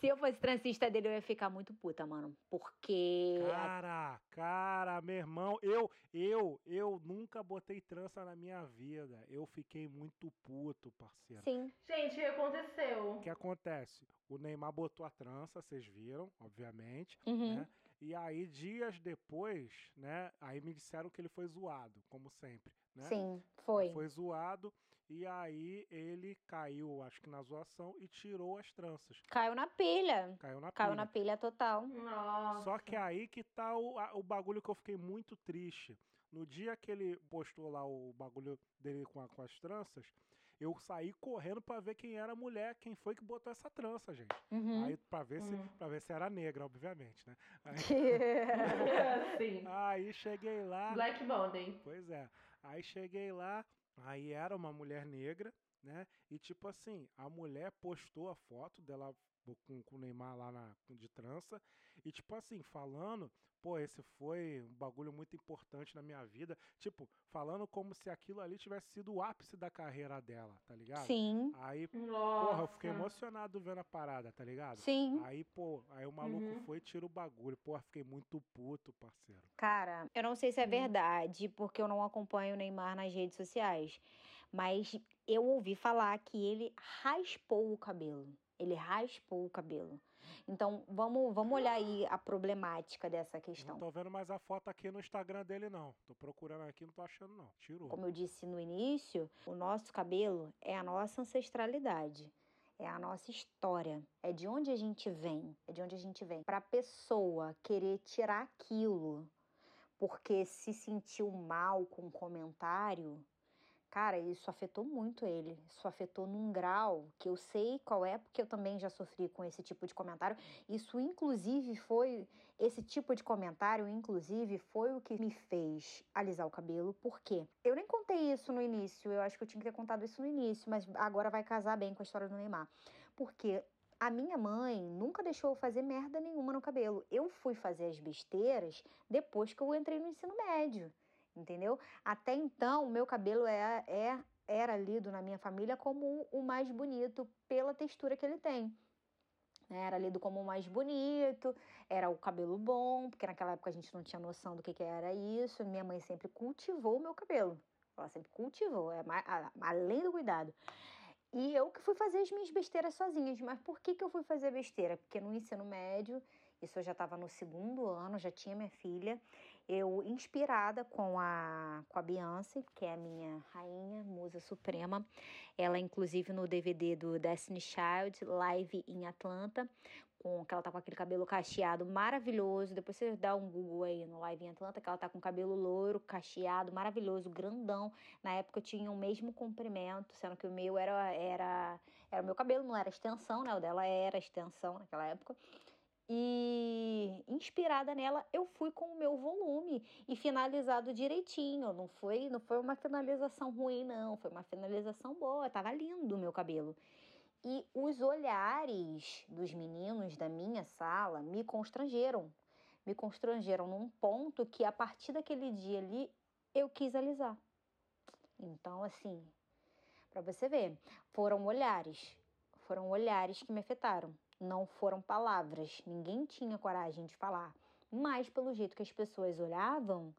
Se eu fosse transista dele, eu ia ficar muito puta, mano. Porque. Cara, cara, meu irmão, eu, eu, eu nunca botei trança na minha vida. Eu fiquei muito puto, parceiro. Sim. Gente, o que aconteceu? O que acontece? O Neymar botou a trança, vocês viram, obviamente, Uhum. né? E aí, dias depois, né? Aí me disseram que ele foi zoado, como sempre, né? Sim, foi. Foi zoado. E aí ele caiu, acho que na zoação, e tirou as tranças. Caiu na pilha. Caiu na Caiu pilha. na pilha total. Nossa. Só que aí que tá o, a- o bagulho que eu fiquei muito triste. No dia que ele postou lá o bagulho dele com, a- com as tranças, eu saí correndo pra ver quem era a mulher, quem foi que botou essa trança, gente. Uhum. Aí pra ver, se, Hum. pra ver se era negra, obviamente, né? Aí, Sim. aí cheguei lá. Black Monday. Pois é. Aí cheguei lá, aí era uma mulher negra, né? E tipo assim, a mulher postou a foto dela com, com o Neymar lá na, de trança. E tipo assim, falando, pô, esse foi um bagulho muito importante na minha vida. Tipo, falando como se aquilo ali tivesse sido o ápice da carreira dela, tá ligado? Sim, Aí, Nossa. porra, eu fiquei emocionado vendo a parada, tá ligado? sim. Aí, pô, aí o maluco Uhum. foi e tira o bagulho. Porra, fiquei muito puto, parceiro. Cara, eu não sei se é Hum. verdade, porque eu não acompanho o Neymar nas redes sociais. Mas eu ouvi falar que ele raspou o cabelo. Ele raspou o cabelo. Então, vamos, vamos olhar aí a problemática dessa Não questão. tô vendo mais a foto aqui no Instagram dele, não. Tô procurando aqui, não tô achando, não. Tirou. Como eu disse no início, o nosso cabelo é a nossa ancestralidade. É a nossa história, é de onde a gente vem, é de onde a gente vem. Para a pessoa querer tirar aquilo porque se sentiu mal com um comentário, cara, isso afetou muito ele. Isso afetou num grau que eu sei qual é, porque eu também já sofri com esse tipo de comentário. Isso, inclusive, foi. Esse tipo de comentário, inclusive, foi o que me fez alisar o cabelo. Por quê? Eu nem contei isso no início, eu acho que eu tinha que ter contado isso no início, mas agora vai casar bem com a história do Neymar. Porque a minha mãe nunca deixou eu fazer merda nenhuma no cabelo. Eu fui fazer as besteiras depois que eu entrei no ensino médio, entendeu? Até então, o meu cabelo é, é, era lido na minha família como o mais bonito pela textura que ele tem. Era lido como o mais bonito, era o cabelo bom, porque naquela época a gente não tinha noção do que, que era isso. Minha mãe sempre cultivou o meu cabelo. Ela sempre cultivou, é além do cuidado. E eu que fui fazer as minhas besteiras sozinhas. Mas por que, que eu fui fazer besteira? Porque no ensino médio, isso eu já estava no segundo ano, já tinha minha filha. Eu, inspirada com a, com a Beyoncé, que é a minha rainha, musa suprema. Ela, inclusive, no DVD do Destiny Child, live em Atlanta, com que ela tá com aquele cabelo cacheado maravilhoso. Depois você dá um Google aí no live em Atlanta, que ela tá com cabelo loiro, cacheado, maravilhoso, grandão. Na época eu tinha o mesmo comprimento, sendo que o meu era, era, era o meu cabelo, não era extensão, né? O dela era extensão naquela época. E inspirada nela, eu fui com o meu volume e finalizado direitinho. Não foi, não foi uma finalização ruim, não. Foi uma finalização boa. Tava lindo o meu cabelo. E os olhares dos meninos da minha sala me constrangeram. Me constrangeram num ponto que a partir daquele dia ali eu quis alisar. Então, assim, para você ver, foram olhares. Foram olhares que me afetaram. Não foram palavras. Ninguém tinha coragem de falar. Mas pelo jeito que as pessoas olhavam,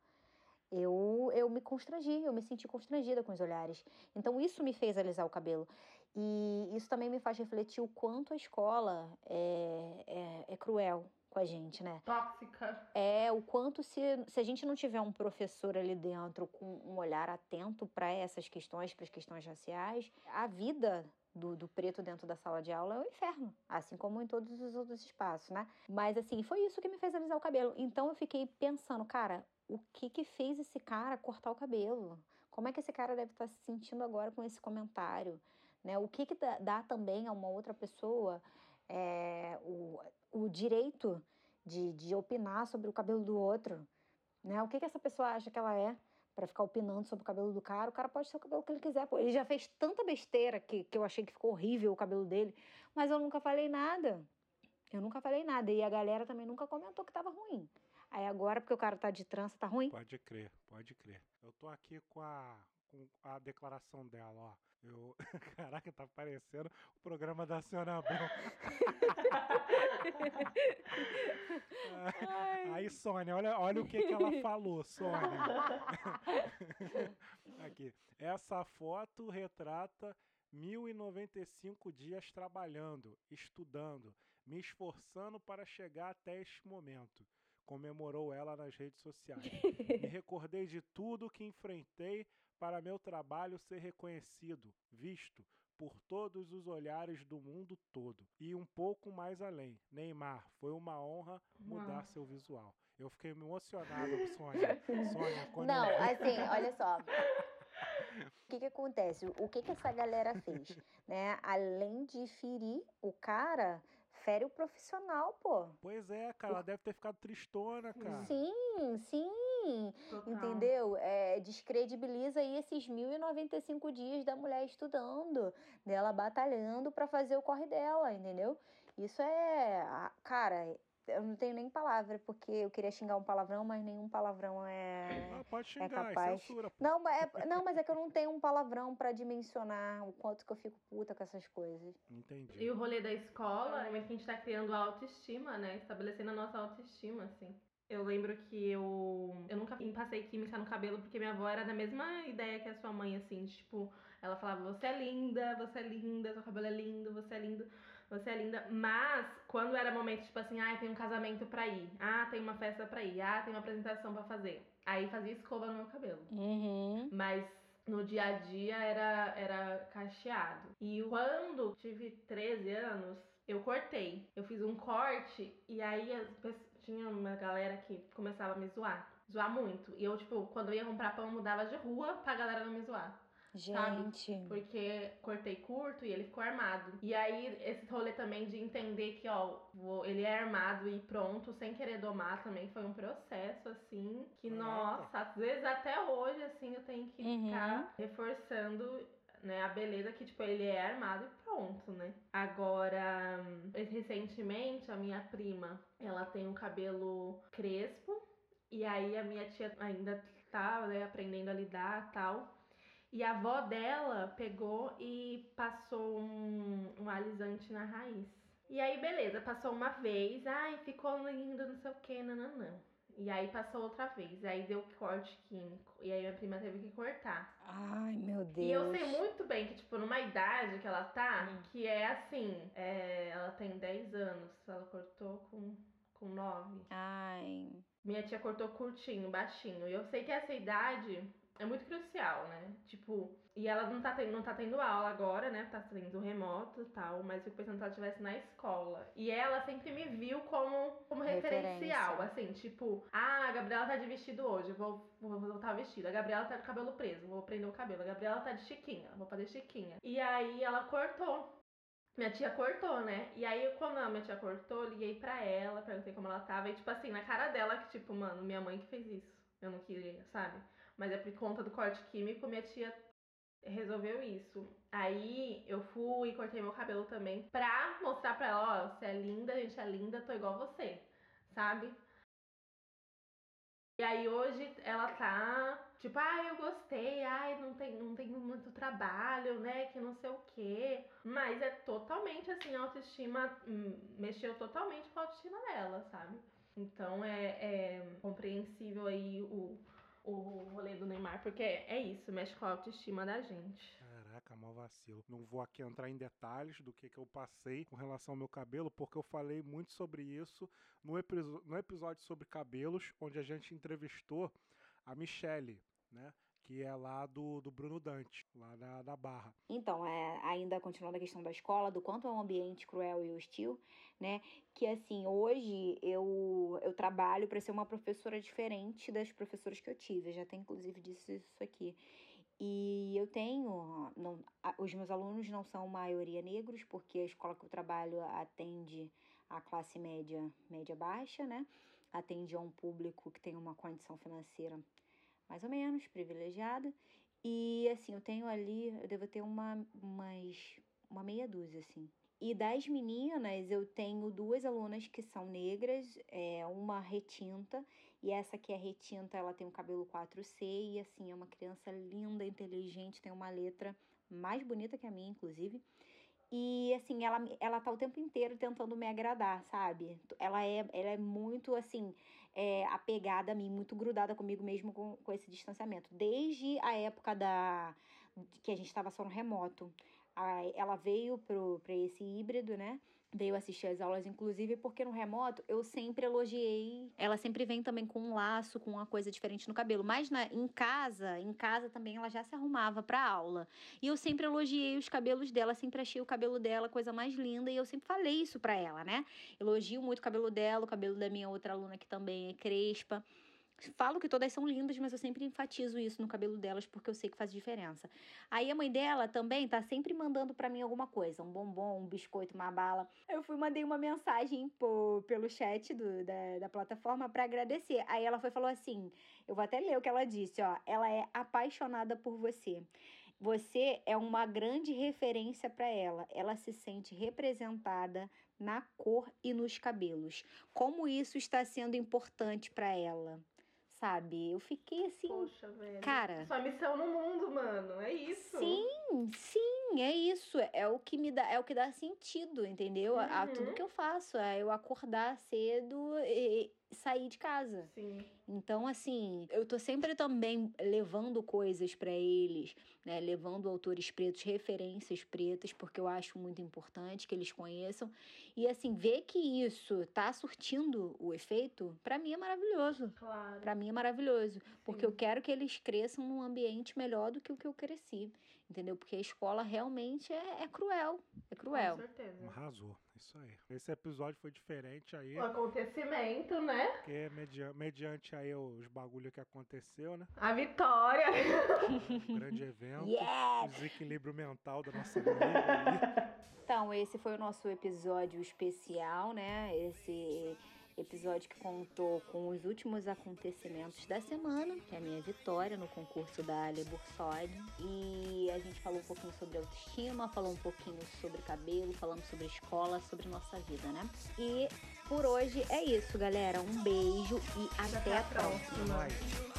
eu, eu me constrangi, eu me senti constrangida com os olhares. Então isso me fez alisar o cabelo. E isso também me faz refletir o quanto a escola é, é, é cruel com a gente, né? Tóxica. É o quanto se, se a gente não tiver um professor ali dentro com um olhar atento para essas questões, para as questões raciais, a vida do, do preto dentro da sala de aula é um inferno, assim como em todos os outros espaços, né? Mas assim, foi isso que me fez alisar o cabelo. Então eu fiquei pensando, cara, o que que fez esse cara cortar o cabelo? Como é que esse cara deve estar se sentindo agora com esse comentário? Né? O que, que dá, dá também a uma outra pessoa é, o, o direito de, de opinar sobre o cabelo do outro? Né? O que, que essa pessoa acha que ela é para ficar opinando sobre o cabelo do cara? O cara pode ser o cabelo que ele quiser. Pô. Ele já fez tanta besteira que, que eu achei que ficou horrível o cabelo dele, mas eu nunca falei nada. Eu nunca falei nada. E a galera também nunca comentou que tava ruim. Aí agora, porque o cara tá de trança, tá ruim? Pode crer, pode crer. Eu tô aqui com a, com a declaração dela, ó. Eu... Caraca, tá parecendo o programa da Senhora Abrão. Aí, Sônia, olha, olha o que, que ela falou, Sônia. Aqui. Essa foto retrata 1095 dias trabalhando, estudando, me esforçando para chegar até este momento. Comemorou ela nas redes sociais. Me recordei de tudo que enfrentei para meu trabalho ser reconhecido, visto por todos os olhares do mundo todo. E um pouco mais além. Neymar, foi uma honra mudar seu visual. Eu fiquei emocionado, Sônia. Sônia, quando Não, eu... assim, olha só. O que que acontece? O que que essa galera fez? Né? Além de ferir o cara, fere o profissional, pô. Pois é, cara, ela deve ter ficado tristona, cara. Sim, sim. Total. Entendeu? É, descredibiliza aí esses 1095 dias da mulher estudando, dela batalhando pra fazer o corre dela, entendeu? Isso é. Cara, eu não tenho nem palavra, porque eu queria xingar um palavrão, mas nenhum palavrão é. Ah, pode xingar, é capaz. censura. pô. Não, mas é, não, mas é que eu não tenho um palavrão pra dimensionar o quanto que eu fico puta com essas coisas. Entendi. E o rolê da escola, momento que a gente tá criando a autoestima, né? Estabelecendo a nossa autoestima, assim. Eu lembro que eu, eu nunca passei química no cabelo porque minha avó era da mesma ideia que a sua mãe, assim. Tipo, ela falava: Você é linda, você é linda, seu cabelo é lindo, você é lindo, você é linda. Mas, quando era momento, tipo assim, ah, tem um casamento pra ir, ah, tem uma festa pra ir, ah, tem uma apresentação pra fazer. Aí fazia escova no meu cabelo. Uhum. Mas no dia a dia era, era cacheado. E quando tive 13 anos, eu cortei. Eu fiz um corte e aí as pessoas- tinha uma galera que começava a me zoar. Zoar muito. E eu, tipo, quando eu ia comprar pão, eu mudava de rua pra galera não me zoar. Gente. Porque cortei curto e ele ficou armado. E aí, esse rolê também de entender que, ó, ele é armado e pronto, sem querer domar também foi um processo, assim, que, Caraca. nossa, às vezes até hoje, assim, eu tenho que Uhum. ficar reforçando. Né, a beleza que, tipo, ele é armado e pronto, né? Agora, hum, recentemente, a minha prima, ela tem um cabelo crespo. E aí, a minha tia ainda tá, né, aprendendo a lidar tal. E a avó dela pegou e passou um, um alisante na raiz. E aí, beleza, passou uma vez, ai, ficou lindo, não sei o que, nananã. E aí passou outra vez, aí deu corte químico. E aí minha prima teve que cortar. Ai, meu Deus. E eu sei muito bem que, tipo, numa idade que ela tá, Hum. que é assim, é, ela tem 10 anos, ela cortou com, com 9. Ai. Minha tia cortou curtinho, baixinho. E eu sei que essa idade é muito crucial, né? Tipo, e ela não tá, tendo, não tá tendo aula agora, né? Tá sendo remoto e tal, mas eu fico pensando se ela estivesse na escola. E ela sempre me viu como, como referencial, assim, tipo, ah, a Gabriela tá de vestido hoje, eu vou, vou voltar vestido. A Gabriela tá de cabelo preso, vou prender o cabelo. A Gabriela tá de chiquinha, vou fazer chiquinha. E aí ela cortou. Minha tia cortou, né? E aí, quando a minha tia cortou, eu liguei pra ela, perguntei como ela tava. E, tipo assim, na cara dela, que, tipo, mano, minha mãe que fez isso. Eu não queria, sabe? Mas é por conta do corte químico, minha tia resolveu isso. Aí eu fui e cortei meu cabelo também pra mostrar pra ela, ó, você é linda, a gente é linda, tô igual você, sabe? E aí hoje ela tá, tipo, ai, eu gostei, ai, não tem, não tem muito trabalho, né? Que não sei o quê. Mas é totalmente assim, a autoestima hum, mexeu totalmente com a autoestima dela, sabe? Então é, é compreensível aí o, o rolê do Neymar, porque é isso, mexe com a autoestima da gente. Caraca, mal vacilo. Não vou aqui entrar em detalhes do que, que eu passei com relação ao meu cabelo, porque eu falei muito sobre isso no, no episódio sobre cabelos, onde a gente entrevistou a Michelle, né? Que é lá do, do Bruno Dante, lá da, da Barra. Então, é, ainda continuando a questão da escola, do quanto é um ambiente cruel e hostil, né? Que assim, hoje eu, eu trabalho para ser uma professora diferente das professoras que eu tive. Eu já até inclusive disse isso aqui. E eu tenho. Não, os meus alunos não são maioria negros, porque a escola que eu trabalho atende a classe média, média baixa, né? Atende a um público que tem uma condição financeira mais ou menos privilegiada. E assim, eu tenho ali, eu devo ter uma, umas, uma meia dúzia, assim. E das meninas, eu tenho duas alunas que são negras, é, uma retinta, e essa que é retinta, ela tem um cabelo 4C, e assim, é uma criança linda, inteligente, tem uma letra mais bonita que a minha, inclusive. E assim, ela, ela tá o tempo inteiro tentando me agradar, sabe? Ela é, ela é muito assim, é, apegada a mim, muito grudada comigo mesmo com, com esse distanciamento. Desde a época da que a gente estava só no remoto. Aí ela veio para esse híbrido, né? Veio assistir as aulas, inclusive, porque no remoto eu sempre elogiei. Ela sempre vem também com um laço, com uma coisa diferente no cabelo. Mas na, em casa, em casa também ela já se arrumava para aula. E eu sempre elogiei os cabelos dela, sempre achei o cabelo dela a coisa mais linda. E eu sempre falei isso para ela, né? Elogio muito o cabelo dela, o cabelo da minha outra aluna que também é crespa. Falo que todas são lindas, mas eu sempre enfatizo isso no cabelo delas porque eu sei que faz diferença. Aí a mãe dela também tá sempre mandando para mim alguma coisa, um bombom, um biscoito, uma bala. Eu fui mandei uma mensagem por, pelo chat do, da, da plataforma para agradecer. Aí ela foi falou assim, eu vou até ler o que ela disse, ó, ela é apaixonada por você. Você é uma grande referência para ela. Ela se sente representada na cor e nos cabelos. Como isso está sendo importante para ela? Sabe? Eu fiquei assim. Poxa, velho. Cara. Sua missão no mundo, mano. É isso. Sim, sim, é isso. É o que me dá, é o que dá sentido, entendeu? Uhum. A, a, tudo que eu faço. É eu acordar cedo e, sair de casa. Sim. Então, assim, eu tô sempre também levando coisas para eles, né? Levando autores pretos, referências pretas, porque eu acho muito importante que eles conheçam. E, assim, ver que isso tá surtindo o efeito, para mim é maravilhoso. Claro. Para mim é maravilhoso. Porque Sim. eu quero que eles cresçam num ambiente melhor do que o que eu cresci. Entendeu? Porque a escola realmente é, é cruel. É cruel. Com certeza. Arrasou. Isso aí. Esse episódio foi diferente aí. O acontecimento, né? Porque media mediante aí os bagulho que aconteceu, né? A vitória. Um grande evento. Yeah! Desequilíbrio mental da nossa amiga. Então, esse foi o nosso episódio especial, né? Esse episódio que contou com os últimos acontecimentos da semana, que é a minha vitória no concurso da Ale Bursoli. E a gente falou um pouquinho sobre autoestima, falou um pouquinho sobre cabelo, falamos sobre escola, sobre nossa vida, né? E por hoje é isso, galera. Um beijo e até, até a próxima. próxima.